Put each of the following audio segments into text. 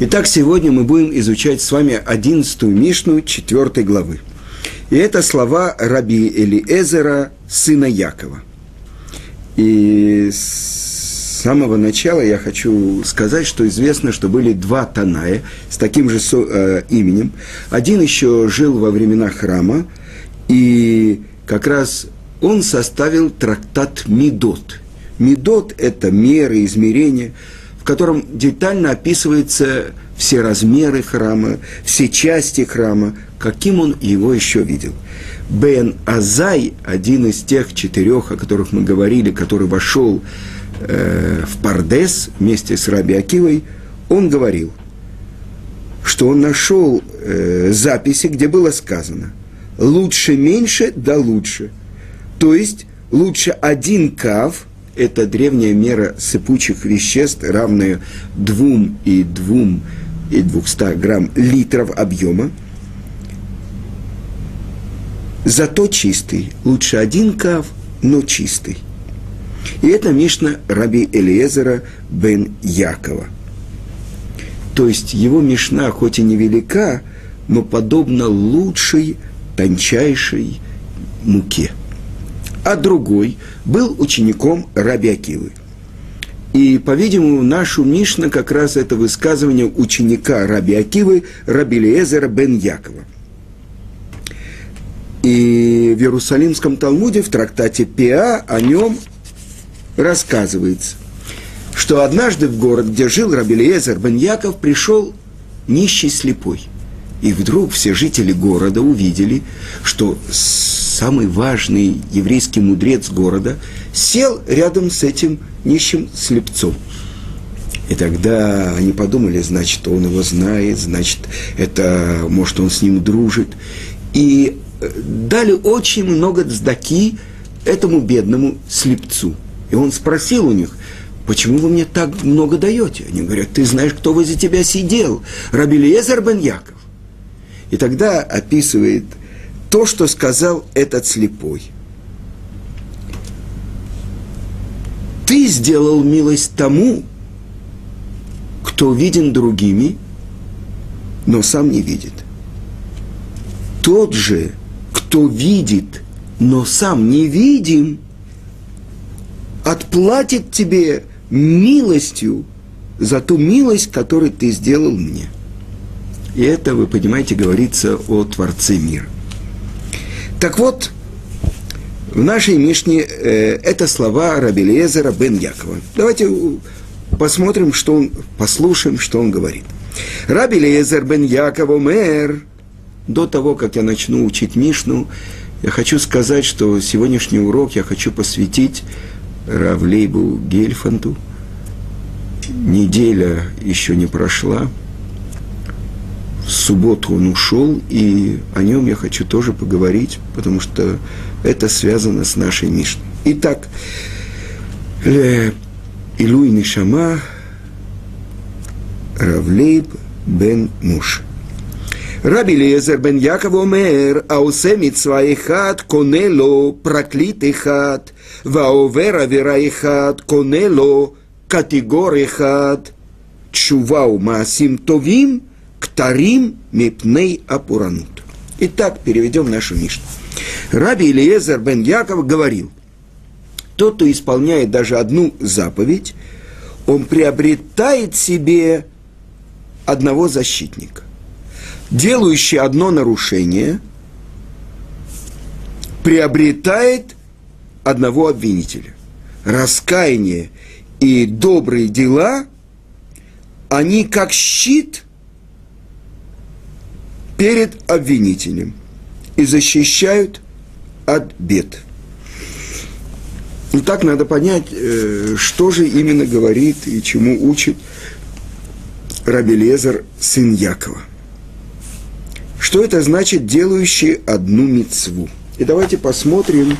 Итак, сегодня мы будем изучать с вами одиннадцатую Мишну четвертой главы. И это слова раби Элиэзера, сына Якова. И с самого начала я хочу сказать, что известно, что были два Таная с таким же э, именем. Один еще жил во времена храма, и как раз он составил трактат Медот. Медот – это меры, измерения – котором детально описываются все размеры храма, все части храма, каким он его еще видел. Бен Азай, один из тех четырех, о которых мы говорили, который вошел э, в Пардес вместе с Раби Акивой, он говорил, что он нашел э, записи, где было сказано «лучше меньше, да лучше». То есть лучше один кав – это древняя мера сыпучих веществ, равная двум и двум и 200 грамм литров объема. Зато чистый. Лучше один кав, но чистый. И это Мишна Раби Элиезера бен Якова. То есть его Мишна хоть и невелика, но подобна лучшей, тончайшей муке – а другой был учеником Раби Акивы. И, по-видимому, нашу Мишна как раз это высказывание ученика Раби Акивы, Раби бен Якова. И в Иерусалимском Талмуде, в трактате Пиа, о нем рассказывается, что однажды в город, где жил Раби Лезер бен Яков, пришел нищий слепой. И вдруг все жители города увидели, что самый важный еврейский мудрец города, сел рядом с этим нищим слепцом. И тогда они подумали, значит, он его знает, значит, это, может, он с ним дружит. И э, дали очень много цдаки этому бедному слепцу. И он спросил у них, почему вы мне так много даете? Они говорят, ты знаешь, кто возле тебя сидел? Рабелиезер бен Яков. И тогда описывает то, что сказал этот слепой. Ты сделал милость тому, кто виден другими, но сам не видит. Тот же, кто видит, но сам не видим, отплатит тебе милостью за ту милость, которую ты сделал мне. И это, вы понимаете, говорится о Творце мира. Так вот, в нашей Мишне э, это слова Рабелезера бен Якова. Давайте посмотрим, что он, послушаем, что он говорит. Рабелезер бен Яков умер. До того, как я начну учить Мишну, я хочу сказать, что сегодняшний урок я хочу посвятить Равлейбу Гельфанду. Неделя еще не прошла – в субботу он ушел, и о нем я хочу тоже поговорить, потому что это связано с нашей Мишной. Итак, Ле Илуй Нишама Равлейб бен Муш. Раби Лезер бен Яков омер, аусе митцва ихат, конело проклит хат, ваовера вера ихат, конело категор ихат, чува умасим товим – Ктарим мипней апуранут. Итак, переведем нашу Мишну. Раби Илиезер бен Яков говорил, тот, кто исполняет даже одну заповедь, он приобретает себе одного защитника. Делающий одно нарушение приобретает одного обвинителя. Раскаяние и добрые дела, они как щит – перед обвинителем и защищают от бед. И так надо понять, э, что же именно говорит и чему учит Рабелезер, сын Якова. Что это значит, делающий одну мецву? И давайте посмотрим,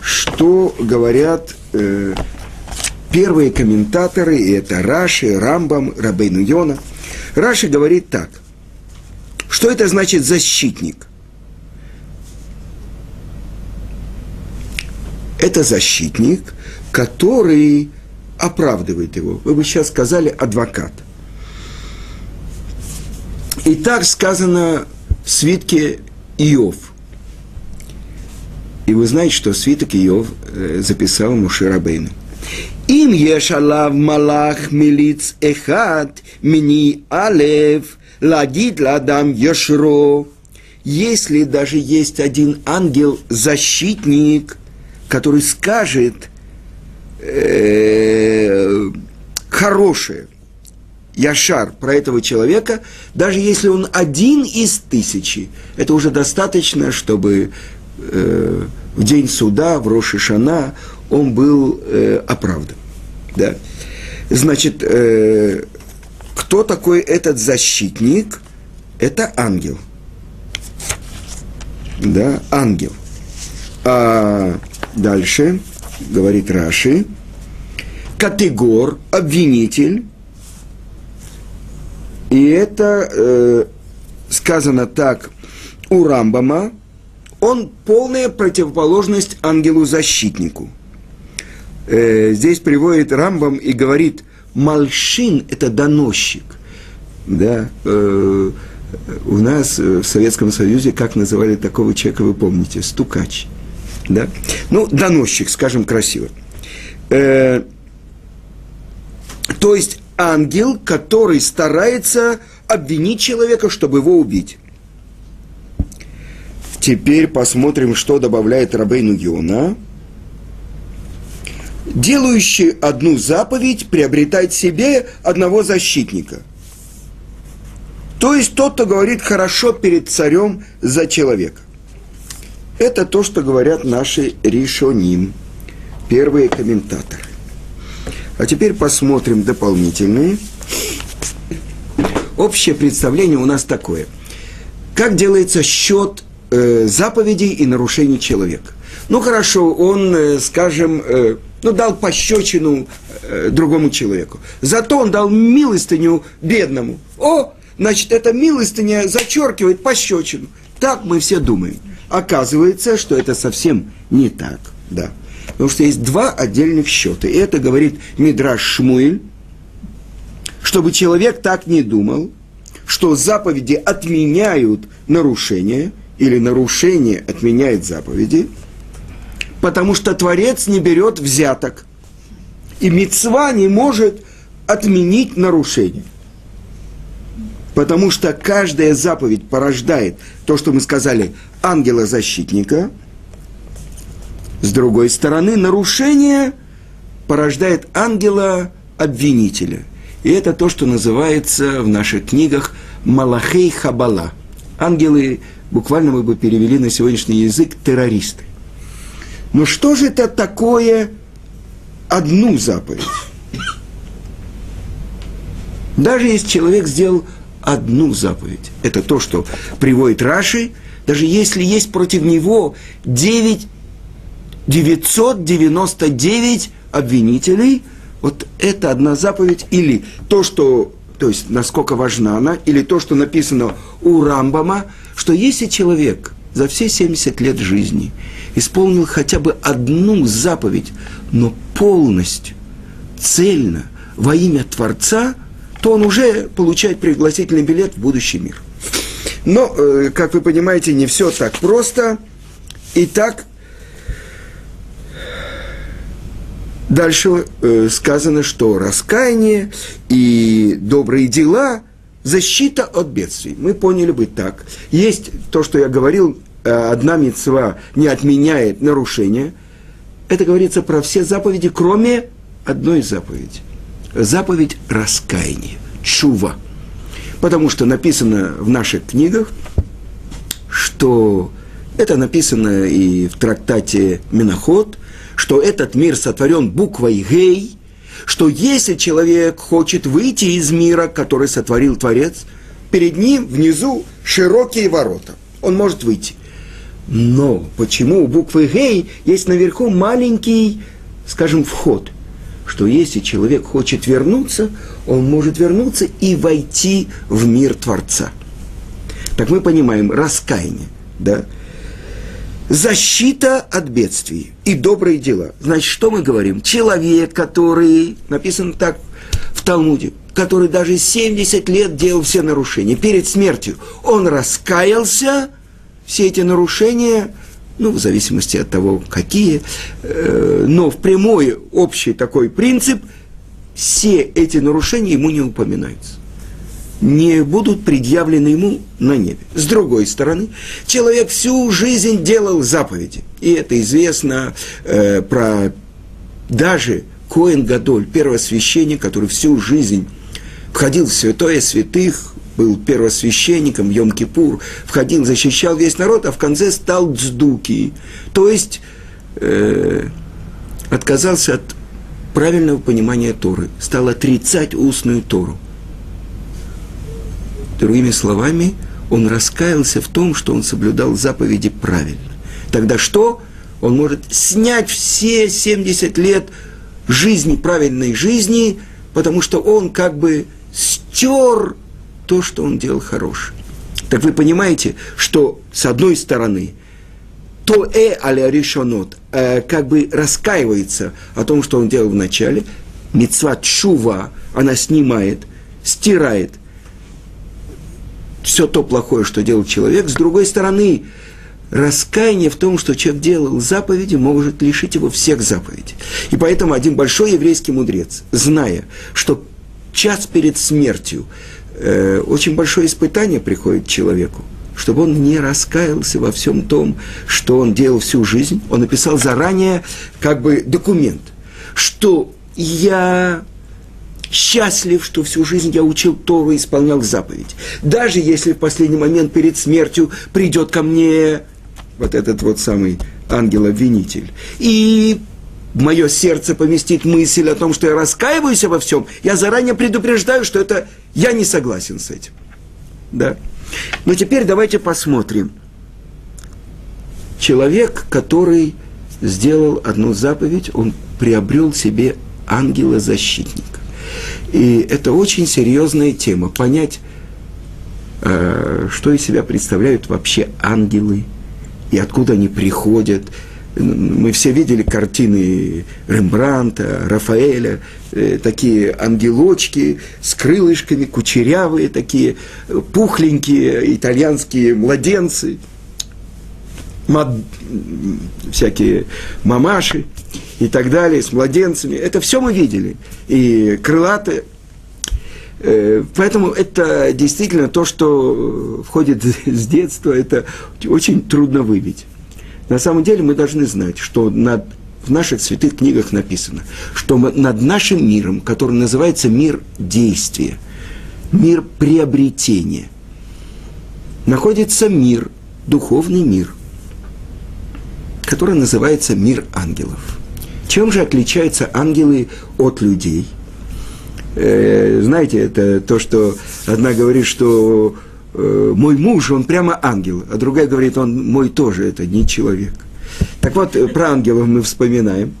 что говорят э, первые комментаторы, и это Раши, Рамбам, Рабейну Йона. Раши говорит так. Что это значит защитник? Это защитник, который оправдывает его. Вы бы сейчас сказали адвокат. И так сказано в свитке Иов. И вы знаете, что свиток Иов э, записал Муширабейну. Им ешалав малах милиц эхат мини алев лагид ладам ешро. Если даже есть один ангел-защитник, который скажет э, хорошее, Яшар про этого человека, даже если он один из тысячи, это уже достаточно, чтобы э, в день суда, в Рошишана, он был э, оправдан. Да? Значит, э, кто такой этот защитник? Это ангел. Да, ангел. А дальше, говорит Раши, категор, обвинитель, и это э, сказано так у Рамбама, он полная противоположность ангелу-защитнику. Э, здесь приводит Рамбам и говорит, Мальшин – это доносчик. Да, э, у нас в Советском Союзе, как называли такого человека, вы помните, стукач. Да? Ну, доносчик, скажем красиво. Э, то есть ангел, который старается обвинить человека, чтобы его убить. Теперь посмотрим, что добавляет Рабейну Геона. Делающий одну заповедь приобретает себе одного защитника. То есть тот, кто говорит хорошо перед царем за человека. Это то, что говорят наши решоним, первые комментаторы. А теперь посмотрим дополнительные. Общее представление у нас такое. Как делается счет э, заповедей и нарушений человека? Ну хорошо, он, э, скажем, э, ну, дал пощечину э, другому человеку. Зато он дал милостыню бедному. О, значит, эта милостыня зачеркивает пощечину. Так мы все думаем. Оказывается, что это совсем не так. Да. Потому что есть два отдельных счета. И это говорит Мидраш Шмуэль, чтобы человек так не думал, что заповеди отменяют нарушения, или нарушение отменяет заповеди, потому что Творец не берет взяток. И мецва не может отменить нарушение. Потому что каждая заповедь порождает то, что мы сказали, ангела-защитника – с другой стороны, нарушение порождает ангела-обвинителя. И это то, что называется в наших книгах Малахей Хабала. Ангелы, буквально мы бы перевели на сегодняшний язык, террористы. Но что же это такое одну заповедь? Даже если человек сделал одну заповедь, это то, что приводит Раши, даже если есть против него девять 999 обвинителей, вот это одна заповедь, или то, что, то есть насколько важна она, или то, что написано у Рамбама, что если человек за все 70 лет жизни исполнил хотя бы одну заповедь, но полностью, цельно, во имя Творца, то он уже получает пригласительный билет в будущий мир. Но, э, как вы понимаете, не все так просто. Итак, Дальше э, сказано, что раскаяние и добрые дела – защита от бедствий. Мы поняли бы так. Есть то, что я говорил, э, одна мецва не отменяет нарушение. Это говорится про все заповеди, кроме одной заповеди. Заповедь раскаяния, чува. Потому что написано в наших книгах, что это написано и в трактате Миноход, что этот мир сотворен буквой «гей», что если человек хочет выйти из мира, который сотворил Творец, перед ним внизу широкие ворота. Он может выйти. Но почему у буквы «гей» есть наверху маленький, скажем, вход? Что если человек хочет вернуться, он может вернуться и войти в мир Творца. Так мы понимаем раскаяние, да? Защита от бедствий и добрые дела. Значит, что мы говорим? Человек, который, написано так в Талмуде, который даже 70 лет делал все нарушения, перед смертью он раскаялся, все эти нарушения, ну, в зависимости от того, какие, э, но в прямой общий такой принцип, все эти нарушения ему не упоминаются не будут предъявлены ему на небе. С другой стороны, человек всю жизнь делал заповеди. И это известно э, про даже Коэн Гадоль, первосвященник, который всю жизнь входил в святое святых, был первосвященником, Йом-Кипур, входил, защищал весь народ, а в конце стал дздуки. То есть э, отказался от правильного понимания Торы, стал отрицать устную Тору. Другими словами, он раскаялся в том, что он соблюдал заповеди правильно. Тогда что? Он может снять все 70 лет жизни, правильной жизни, потому что он как бы стер то, что он делал хорошее. Так вы понимаете, что с одной стороны, то э аля решонот, э, как бы раскаивается о том, что он делал в начале, мецват шува, она снимает, стирает все то плохое, что делал человек. С другой стороны, раскаяние в том, что человек делал заповеди, может лишить его всех заповедей. И поэтому один большой еврейский мудрец, зная, что час перед смертью э, очень большое испытание приходит человеку, чтобы он не раскаялся во всем том, что он делал всю жизнь, он написал заранее как бы документ, что я счастлив, что всю жизнь я учил Тору и исполнял заповедь. Даже если в последний момент перед смертью придет ко мне вот этот вот самый ангел-обвинитель, и мое сердце поместит мысль о том, что я раскаиваюсь во всем, я заранее предупреждаю, что это я не согласен с этим. Да? Но теперь давайте посмотрим. Человек, который сделал одну заповедь, он приобрел себе ангела-защитника. И это очень серьезная тема. Понять, э, что из себя представляют вообще ангелы и откуда они приходят. Мы все видели картины Рембранта, Рафаэля, э, такие ангелочки с крылышками, кучерявые такие, пухленькие итальянские младенцы, мад... всякие мамаши и так далее, с младенцами. Это все мы видели. И крылатые. Э, поэтому это действительно то, что входит с детства, это очень трудно выбить. На самом деле мы должны знать, что над, в наших святых книгах написано, что над нашим миром, который называется мир действия, мир приобретения, находится мир, духовный мир, который называется мир ангелов – чем же отличаются ангелы от людей? Э, знаете, это то, что одна говорит, что э, мой муж, он прямо ангел, а другая говорит, он мой тоже, это не человек. Так вот, э, про ангелов мы вспоминаем.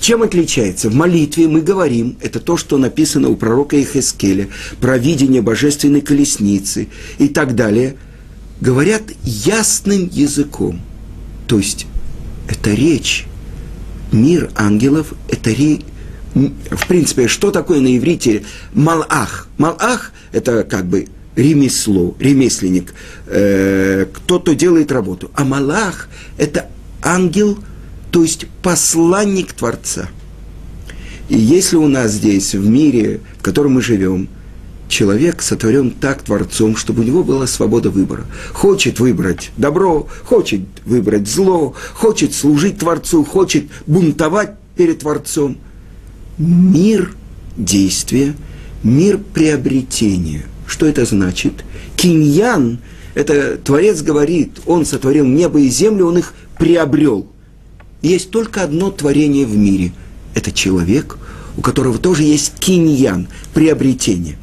Чем отличается? В молитве мы говорим, это то, что написано у пророка Ихескеля, про видение божественной колесницы и так далее, говорят ясным языком. То есть это речь мир ангелов – это ре... в принципе, что такое на иврите малах? Малах – это как бы ремесло, ремесленник, э, кто-то делает работу. А малах – это ангел, то есть посланник Творца. И если у нас здесь, в мире, в котором мы живем – человек сотворен так Творцом, чтобы у него была свобода выбора. Хочет выбрать добро, хочет выбрать зло, хочет служить Творцу, хочет бунтовать перед Творцом. Мир действия, мир приобретения. Что это значит? Киньян, это Творец говорит, он сотворил небо и землю, он их приобрел. Есть только одно творение в мире. Это человек, у которого тоже есть киньян, приобретение.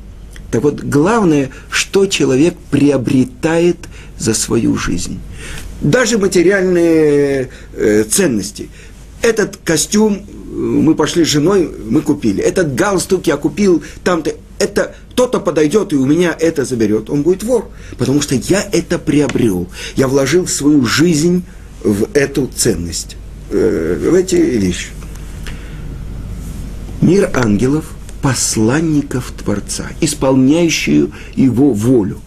Так вот, главное, что человек приобретает за свою жизнь. Даже материальные э, ценности. Этот костюм э, мы пошли с женой, мы купили. Этот галстук я купил там-то. Это кто-то подойдет и у меня это заберет. Он будет вор. Потому что я это приобрел. Я вложил свою жизнь в эту ценность, э, в эти вещи. Мир ангелов – посланников Творца, исполняющую его волю.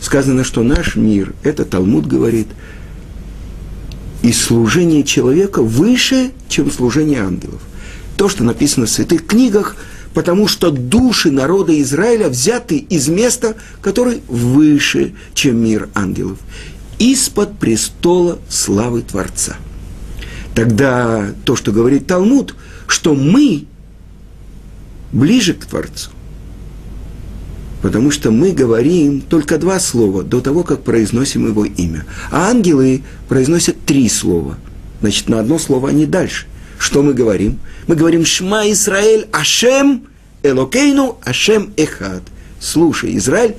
Сказано, что наш мир, это Талмуд говорит, и служение человека выше, чем служение ангелов. То, что написано в святых книгах, потому что души народа Израиля взяты из места, которое выше, чем мир ангелов, из-под престола славы Творца. Тогда то, что говорит Талмуд, что мы ближе к Творцу. Потому что мы говорим только два слова до того, как произносим его имя. А ангелы произносят три слова. Значит, на одно слово они дальше. Что мы говорим? Мы говорим «Шма Исраэль Ашем Элокейну Ашем Эхад». Слушай, Израиль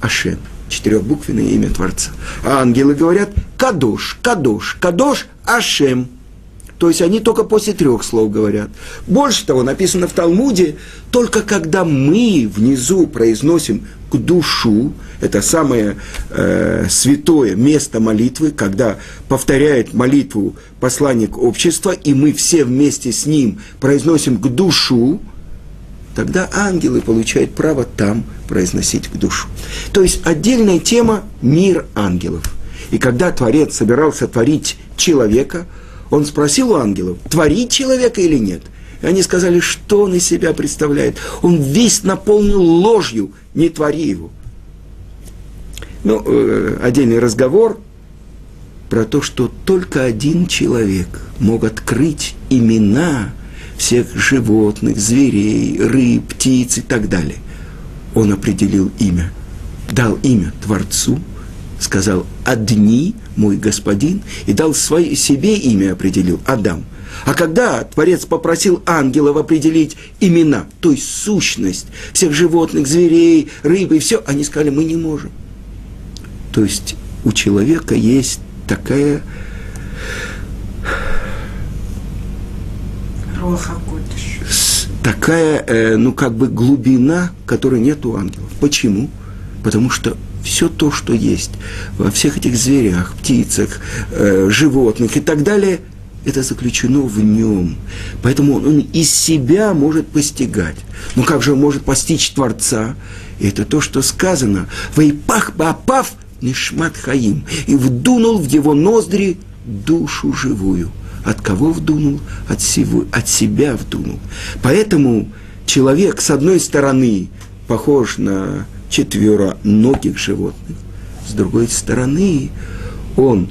Ашем. Четырехбуквенное имя Творца. А ангелы говорят «Кадош, Кадош, Кадош Ашем». То есть они только после трех слов говорят. Больше того, написано в Талмуде, только когда мы внизу произносим к душу, это самое э, святое место молитвы, когда повторяет молитву посланник общества, и мы все вместе с ним произносим к душу, тогда ангелы получают право там произносить к душу. То есть отдельная тема – мир ангелов. И когда Творец собирался творить человека – он спросил у ангелов, творить человека или нет. И они сказали, что он из себя представляет. Он весь наполнен ложью, не твори его. Ну, э, отдельный разговор про то, что только один человек мог открыть имена всех животных, зверей, рыб, птиц и так далее. Он определил имя, дал имя Творцу – сказал «Одни, мой господин», и дал свое, себе имя определил Адам. А когда Творец попросил ангелов определить имена, то есть сущность всех животных, зверей, рыбы и все, они сказали, мы не можем. То есть у человека есть такая такая, э, ну, как бы глубина, которой нет у ангелов. Почему? Потому что все то, что есть во всех этих зверях, птицах, э, животных и так далее, это заключено в нем. Поэтому он, он из себя может постигать. Но как же он может постичь Творца? И это то, что сказано. «Вейпах баапав нишмат хаим» и вдунул в его ноздри душу живую. От кого вдунул? От, всего, от себя вдунул. Поэтому человек, с одной стороны, похож на четвероногих животных. С другой стороны, он,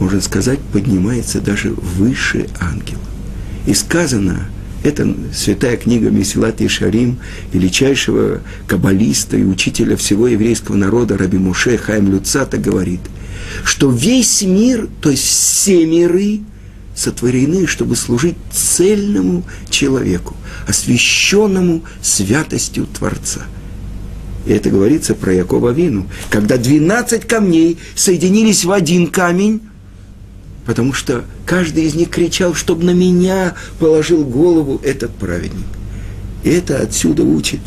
можно сказать, поднимается даже выше ангела. И сказано, это святая книга Месилат и Шарим, величайшего каббалиста и учителя всего еврейского народа Раби Муше Хайм Люцата говорит, что весь мир, то есть все миры, сотворены, чтобы служить цельному человеку, освященному святостью Творца – и это говорится про Якова Вину. Когда 12 камней соединились в один камень, потому что каждый из них кричал, чтобы на меня положил голову этот праведник. И это отсюда учит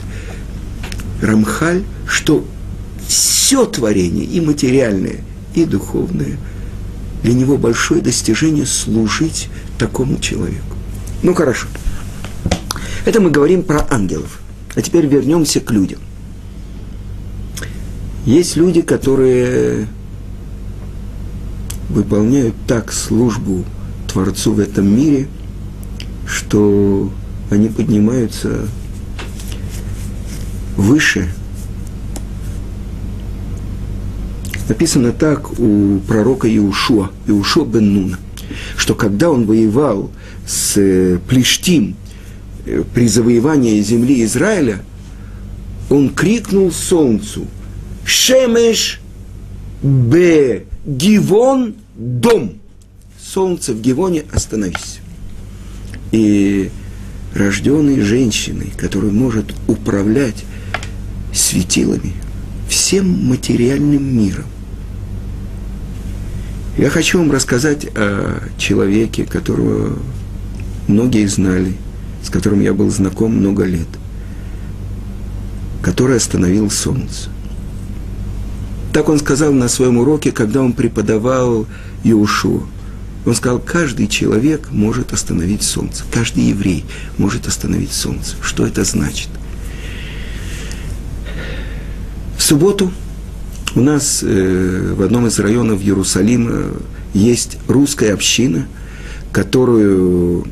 Рамхаль, что все творение, и материальное, и духовное, для него большое достижение служить такому человеку. Ну хорошо. Это мы говорим про ангелов. А теперь вернемся к людям – есть люди, которые выполняют так службу Творцу в этом мире, что они поднимаются выше. Написано так у пророка Иушуа, Иушуа бен Нуна, что когда он воевал с э, Плештим э, при завоевании земли Израиля, он крикнул солнцу – Шемеш Б. Гивон дом. Солнце в Гивоне, остановись. И рожденной женщиной, которая может управлять светилами, всем материальным миром. Я хочу вам рассказать о человеке, которого многие знали, с которым я был знаком много лет, который остановил солнце. Так он сказал на своем уроке, когда он преподавал Иушу. Он сказал, каждый человек может остановить солнце, каждый еврей может остановить солнце. Что это значит? В субботу у нас э, в одном из районов Иерусалима есть русская община, которую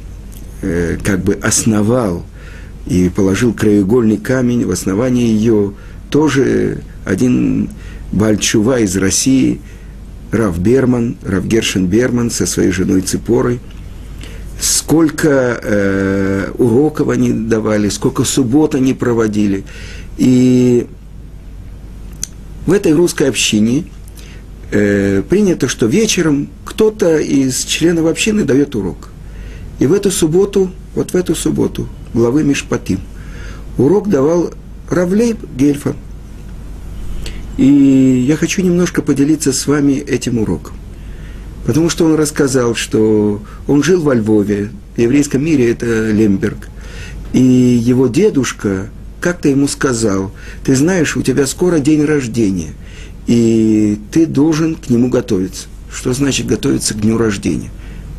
э, как бы основал и положил краеугольный камень в основании ее тоже один Бальчува из России – Рав Берман, Рав Гершин Берман со своей женой Ципорой. Сколько э, уроков они давали, сколько суббот они проводили. И в этой русской общине э, принято, что вечером кто-то из членов общины дает урок. И в эту субботу, вот в эту субботу, главы Мишпатим, урок давал Равлейб Гельфан – и я хочу немножко поделиться с вами этим уроком. Потому что он рассказал, что он жил во Львове, в еврейском мире это Лемберг. И его дедушка как-то ему сказал, ты знаешь, у тебя скоро день рождения, и ты должен к нему готовиться. Что значит готовиться к дню рождения?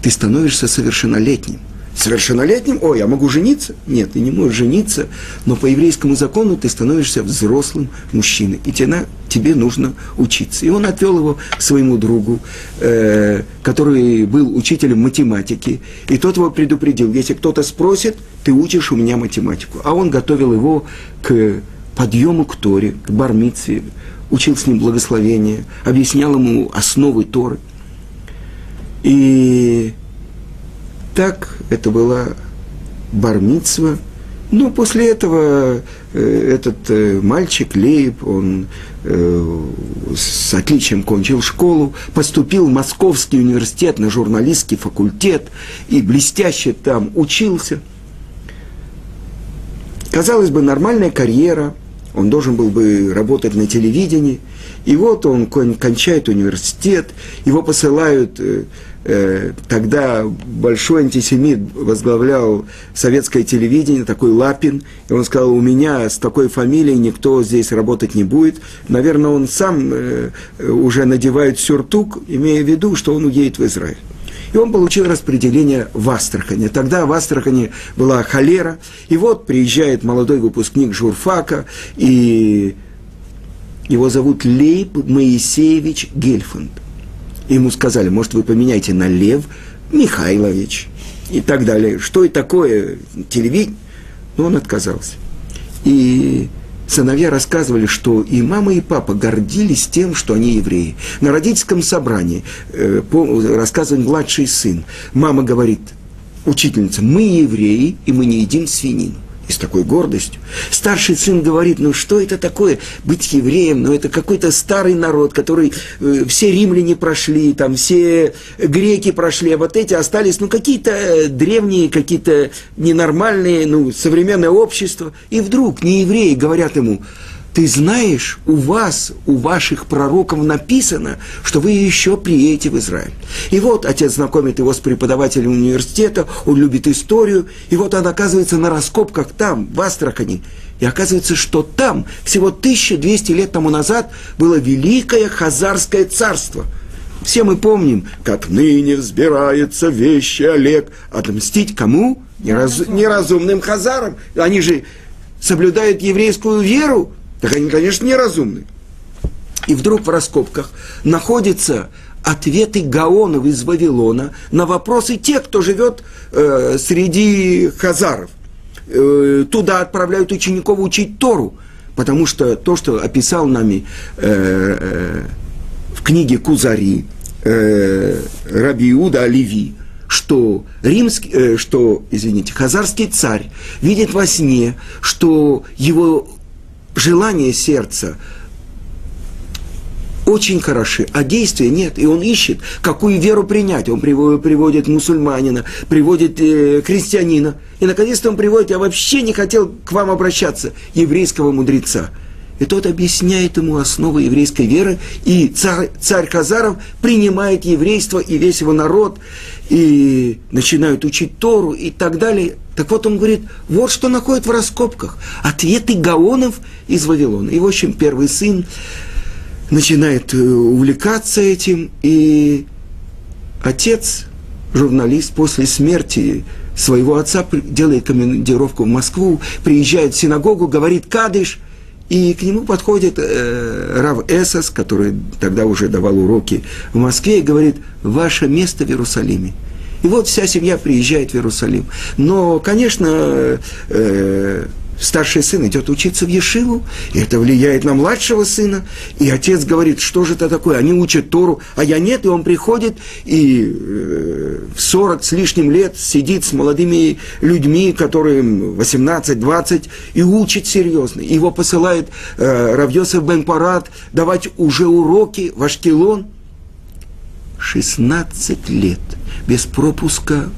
Ты становишься совершеннолетним совершеннолетним, ой, я могу жениться? Нет, ты не можешь жениться, но по еврейскому закону ты становишься взрослым мужчиной, и тебе, тебе нужно учиться. И он отвел его к своему другу, э, который был учителем математики, и тот его предупредил, если кто-то спросит, ты учишь у меня математику. А он готовил его к подъему к Торе, к бармитве, учил с ним благословение, объяснял ему основы Торы. И так это была бармицва. Ну, после этого э, этот э, мальчик Лейб, он э, с отличием кончил школу, поступил в Московский университет на журналистский факультет и блестяще там учился. Казалось бы, нормальная карьера, он должен был бы работать на телевидении, и вот он кончает университет, его посылают тогда большой антисемит возглавлял советское телевидение, такой Лапин, и он сказал, у меня с такой фамилией никто здесь работать не будет. Наверное, он сам э, уже надевает сюртук, имея в виду, что он уедет в Израиль. И он получил распределение в Астрахане. Тогда в Астрахане была холера. И вот приезжает молодой выпускник журфака, и его зовут Лейб Моисеевич Гельфанд ему сказали, может, вы поменяете на Лев Михайлович и так далее. Что и такое телевидение? Но он отказался. И сыновья рассказывали, что и мама, и папа гордились тем, что они евреи. На родительском собрании э, рассказывает младший сын. Мама говорит, учительница, мы евреи, и мы не едим свинину и с такой гордостью. Старший сын говорит, ну что это такое быть евреем? Ну это какой-то старый народ, который э, все римляне прошли, там все греки прошли, а вот эти остались, ну какие-то древние, какие-то ненормальные, ну современное общество. И вдруг не евреи говорят ему, ты знаешь, у вас, у ваших пророков написано, что вы еще приедете в Израиль. И вот отец знакомит его с преподавателем университета, он любит историю, и вот он оказывается на раскопках там, в Астрахани. И оказывается, что там, всего 1200 лет тому назад, было великое Хазарское царство. Все мы помним, как ныне взбирается вещи Олег. Отмстить кому? Нераз... Неразумным хазарам. Они же соблюдают еврейскую веру, так они, конечно, неразумны. И вдруг в раскопках находятся ответы Гаонов из Вавилона на вопросы тех, кто живет э, среди хазаров. Э, туда отправляют учеников учить Тору, потому что то, что описал нами э, э, в книге Кузари э, Раби Оливи, что римский, э, что, извините, хазарский царь видит во сне, что его желание сердца очень хороши, а действия нет. И он ищет, какую веру принять. Он приводит, мусульманина, приводит э, христианина. И наконец-то он приводит, я вообще не хотел к вам обращаться, еврейского мудреца. И тот объясняет ему основы еврейской веры, и царь, царь Хазаров принимает еврейство и весь его народ, и начинают учить Тору и так далее. Так вот он говорит, вот что находит в раскопках. Ответы Гаонов из Вавилона. И, в общем, первый сын начинает э, увлекаться этим, и отец журналист после смерти своего отца делает командировку в Москву, приезжает в синагогу, говорит «Кадыш», и к нему подходит э, Рав Эсос, который тогда уже давал уроки в Москве, и говорит «Ваше место в Иерусалиме». И вот вся семья приезжает в Иерусалим. Но, конечно, э, старший сын идет учиться в Ешиву, и это влияет на младшего сына, и отец говорит, что же это такое, они учат Тору, а я нет, и он приходит и э, в 40 с лишним лет сидит с молодыми людьми, которым 18-20, и учит серьезно. Его посылает э, Равьосов Бен Парад давать уже уроки в Ашкелон. 16 лет без пропуска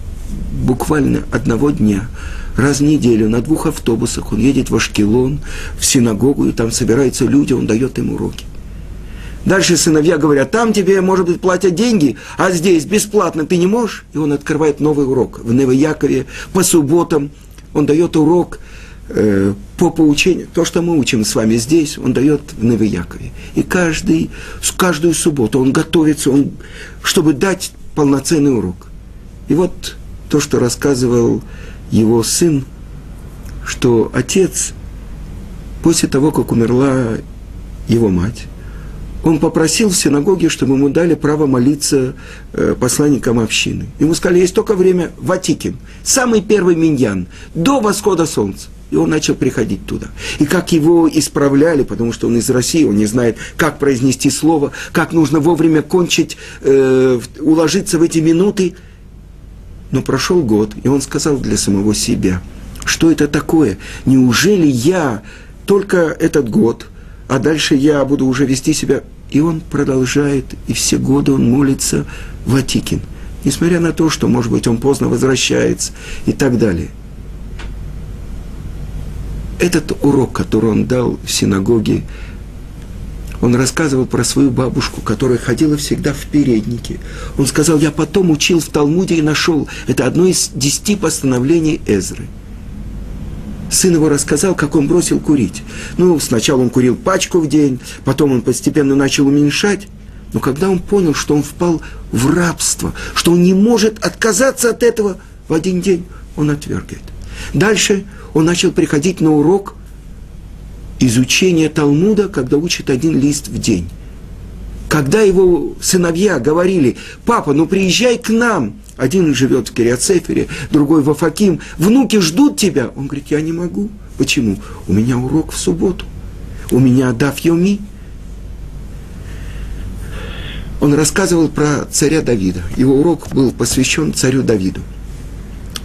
буквально одного дня – раз в неделю на двух автобусах он едет в Ашкелон, в синагогу, и там собираются люди, он дает им уроки. Дальше сыновья говорят, там тебе, может быть, платят деньги, а здесь бесплатно ты не можешь. И он открывает новый урок в Новоякове по субботам. Он дает урок э, по поучению. То, что мы учим с вами здесь, он дает в Новоякове. И каждый, каждую субботу он готовится, он, чтобы дать полноценный урок. И вот то, что рассказывал его сын, что отец, после того, как умерла его мать, он попросил в синагоге, чтобы ему дали право молиться э, посланникам общины. Ему сказали, есть только время Ватикин, самый первый миньян, до восхода солнца. И он начал приходить туда. И как его исправляли, потому что он из России, он не знает, как произнести слово, как нужно вовремя кончить, э, уложиться в эти минуты – но прошел год, и он сказал для самого себя, что это такое? Неужели я только этот год, а дальше я буду уже вести себя... И он продолжает, и все годы он молится в Атикин. Несмотря на то, что, может быть, он поздно возвращается и так далее. Этот урок, который он дал в синагоге, он рассказывал про свою бабушку, которая ходила всегда в переднике. Он сказал, я потом учил в Талмуде и нашел. Это одно из десяти постановлений Эзры. Сын его рассказал, как он бросил курить. Ну, сначала он курил пачку в день, потом он постепенно начал уменьшать. Но когда он понял, что он впал в рабство, что он не может отказаться от этого в один день, он отверг это. Дальше он начал приходить на урок – изучение Талмуда, когда учит один лист в день. Когда его сыновья говорили, папа, ну приезжай к нам, один живет в Кириацефере, другой в Афаким, внуки ждут тебя. Он говорит, я не могу. Почему? У меня урок в субботу. У меня дав йоми. Он рассказывал про царя Давида. Его урок был посвящен царю Давиду.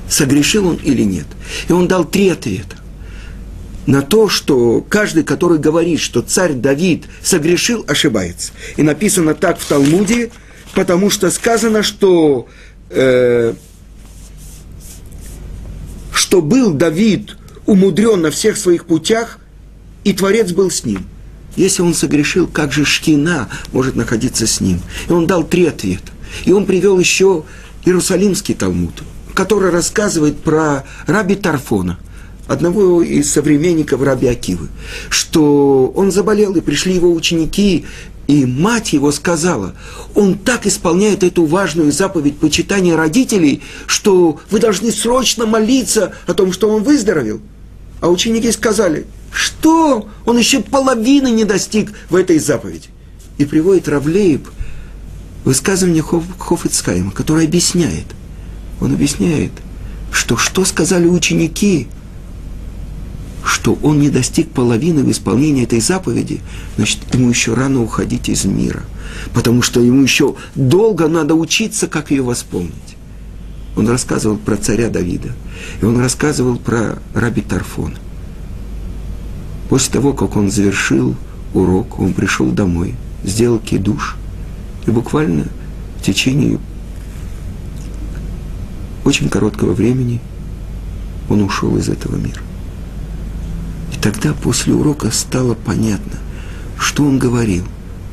Согрешил он или нет? И он дал три ответа на то, что каждый, который говорит, что царь Давид согрешил, ошибается. И написано так в Талмуде, потому что сказано, что, э, что был Давид умудрен на всех своих путях, и Творец был с ним. Если он согрешил, как же Шкина может находиться с ним? И он дал три ответа. И он привел еще Иерусалимский Талмуд, который рассказывает про раби Тарфона – одного из современников Раби Акивы, что он заболел, и пришли его ученики, и мать его сказала, он так исполняет эту важную заповедь почитания родителей, что вы должны срочно молиться о том, что он выздоровел. А ученики сказали, что он еще половины не достиг в этой заповеди. И приводит Равлеев высказывание Хоф, Хофицхайма, который объясняет. Он объясняет, что что сказали ученики – что он не достиг половины в исполнении этой заповеди, значит, ему еще рано уходить из мира. Потому что ему еще долго надо учиться, как ее восполнить. Он рассказывал про царя Давида. И он рассказывал про раби Тарфона. После того, как он завершил урок, он пришел домой, сделал кидуш. И буквально в течение очень короткого времени он ушел из этого мира тогда после урока стало понятно, что он говорил.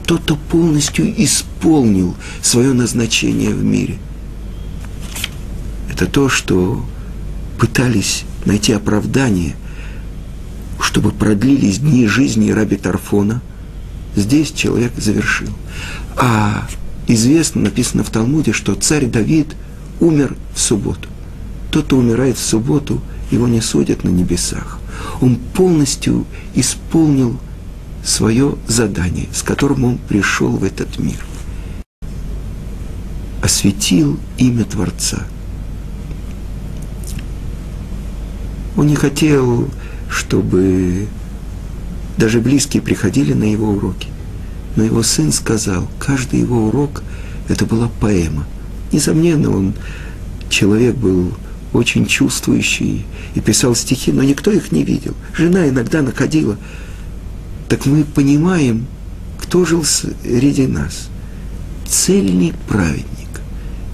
Тот, кто полностью исполнил свое назначение в мире. Это то, что пытались найти оправдание, чтобы продлились дни жизни раби Тарфона. Здесь человек завершил. А известно, написано в Талмуде, что царь Давид, умер в субботу. Тот, кто умирает в субботу, его не судят на небесах. Он полностью исполнил свое задание, с которым он пришел в этот мир. Осветил имя Творца. Он не хотел, чтобы даже близкие приходили на его уроки. Но его сын сказал, каждый его урок – это была поэма. Несомненно, он человек был очень чувствующий и писал стихи, но никто их не видел. Жена иногда находила. Так мы понимаем, кто жил среди нас. Цельный праведник,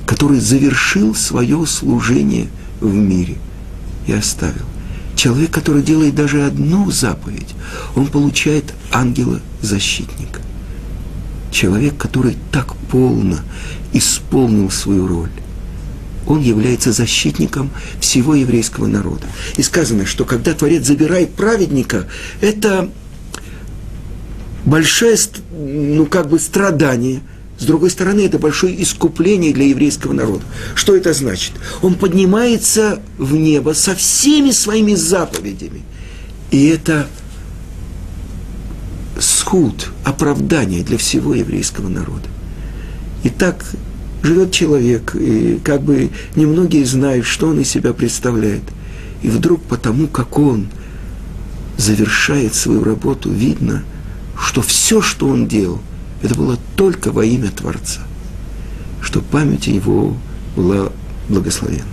который завершил свое служение в мире и оставил. Человек, который делает даже одну заповедь, он получает ангела-защитника. Человек, который так полно исполнил свою роль он является защитником всего еврейского народа. И сказано, что когда Творец забирает праведника, это большое, ну, как бы страдание. С другой стороны, это большое искупление для еврейского народа. Что это значит? Он поднимается в небо со всеми своими заповедями. И это схуд, оправдание для всего еврейского народа. Итак, живет человек, и как бы немногие знают, что он из себя представляет. И вдруг потому, как он завершает свою работу, видно, что все, что он делал, это было только во имя Творца, что память его была благословенна.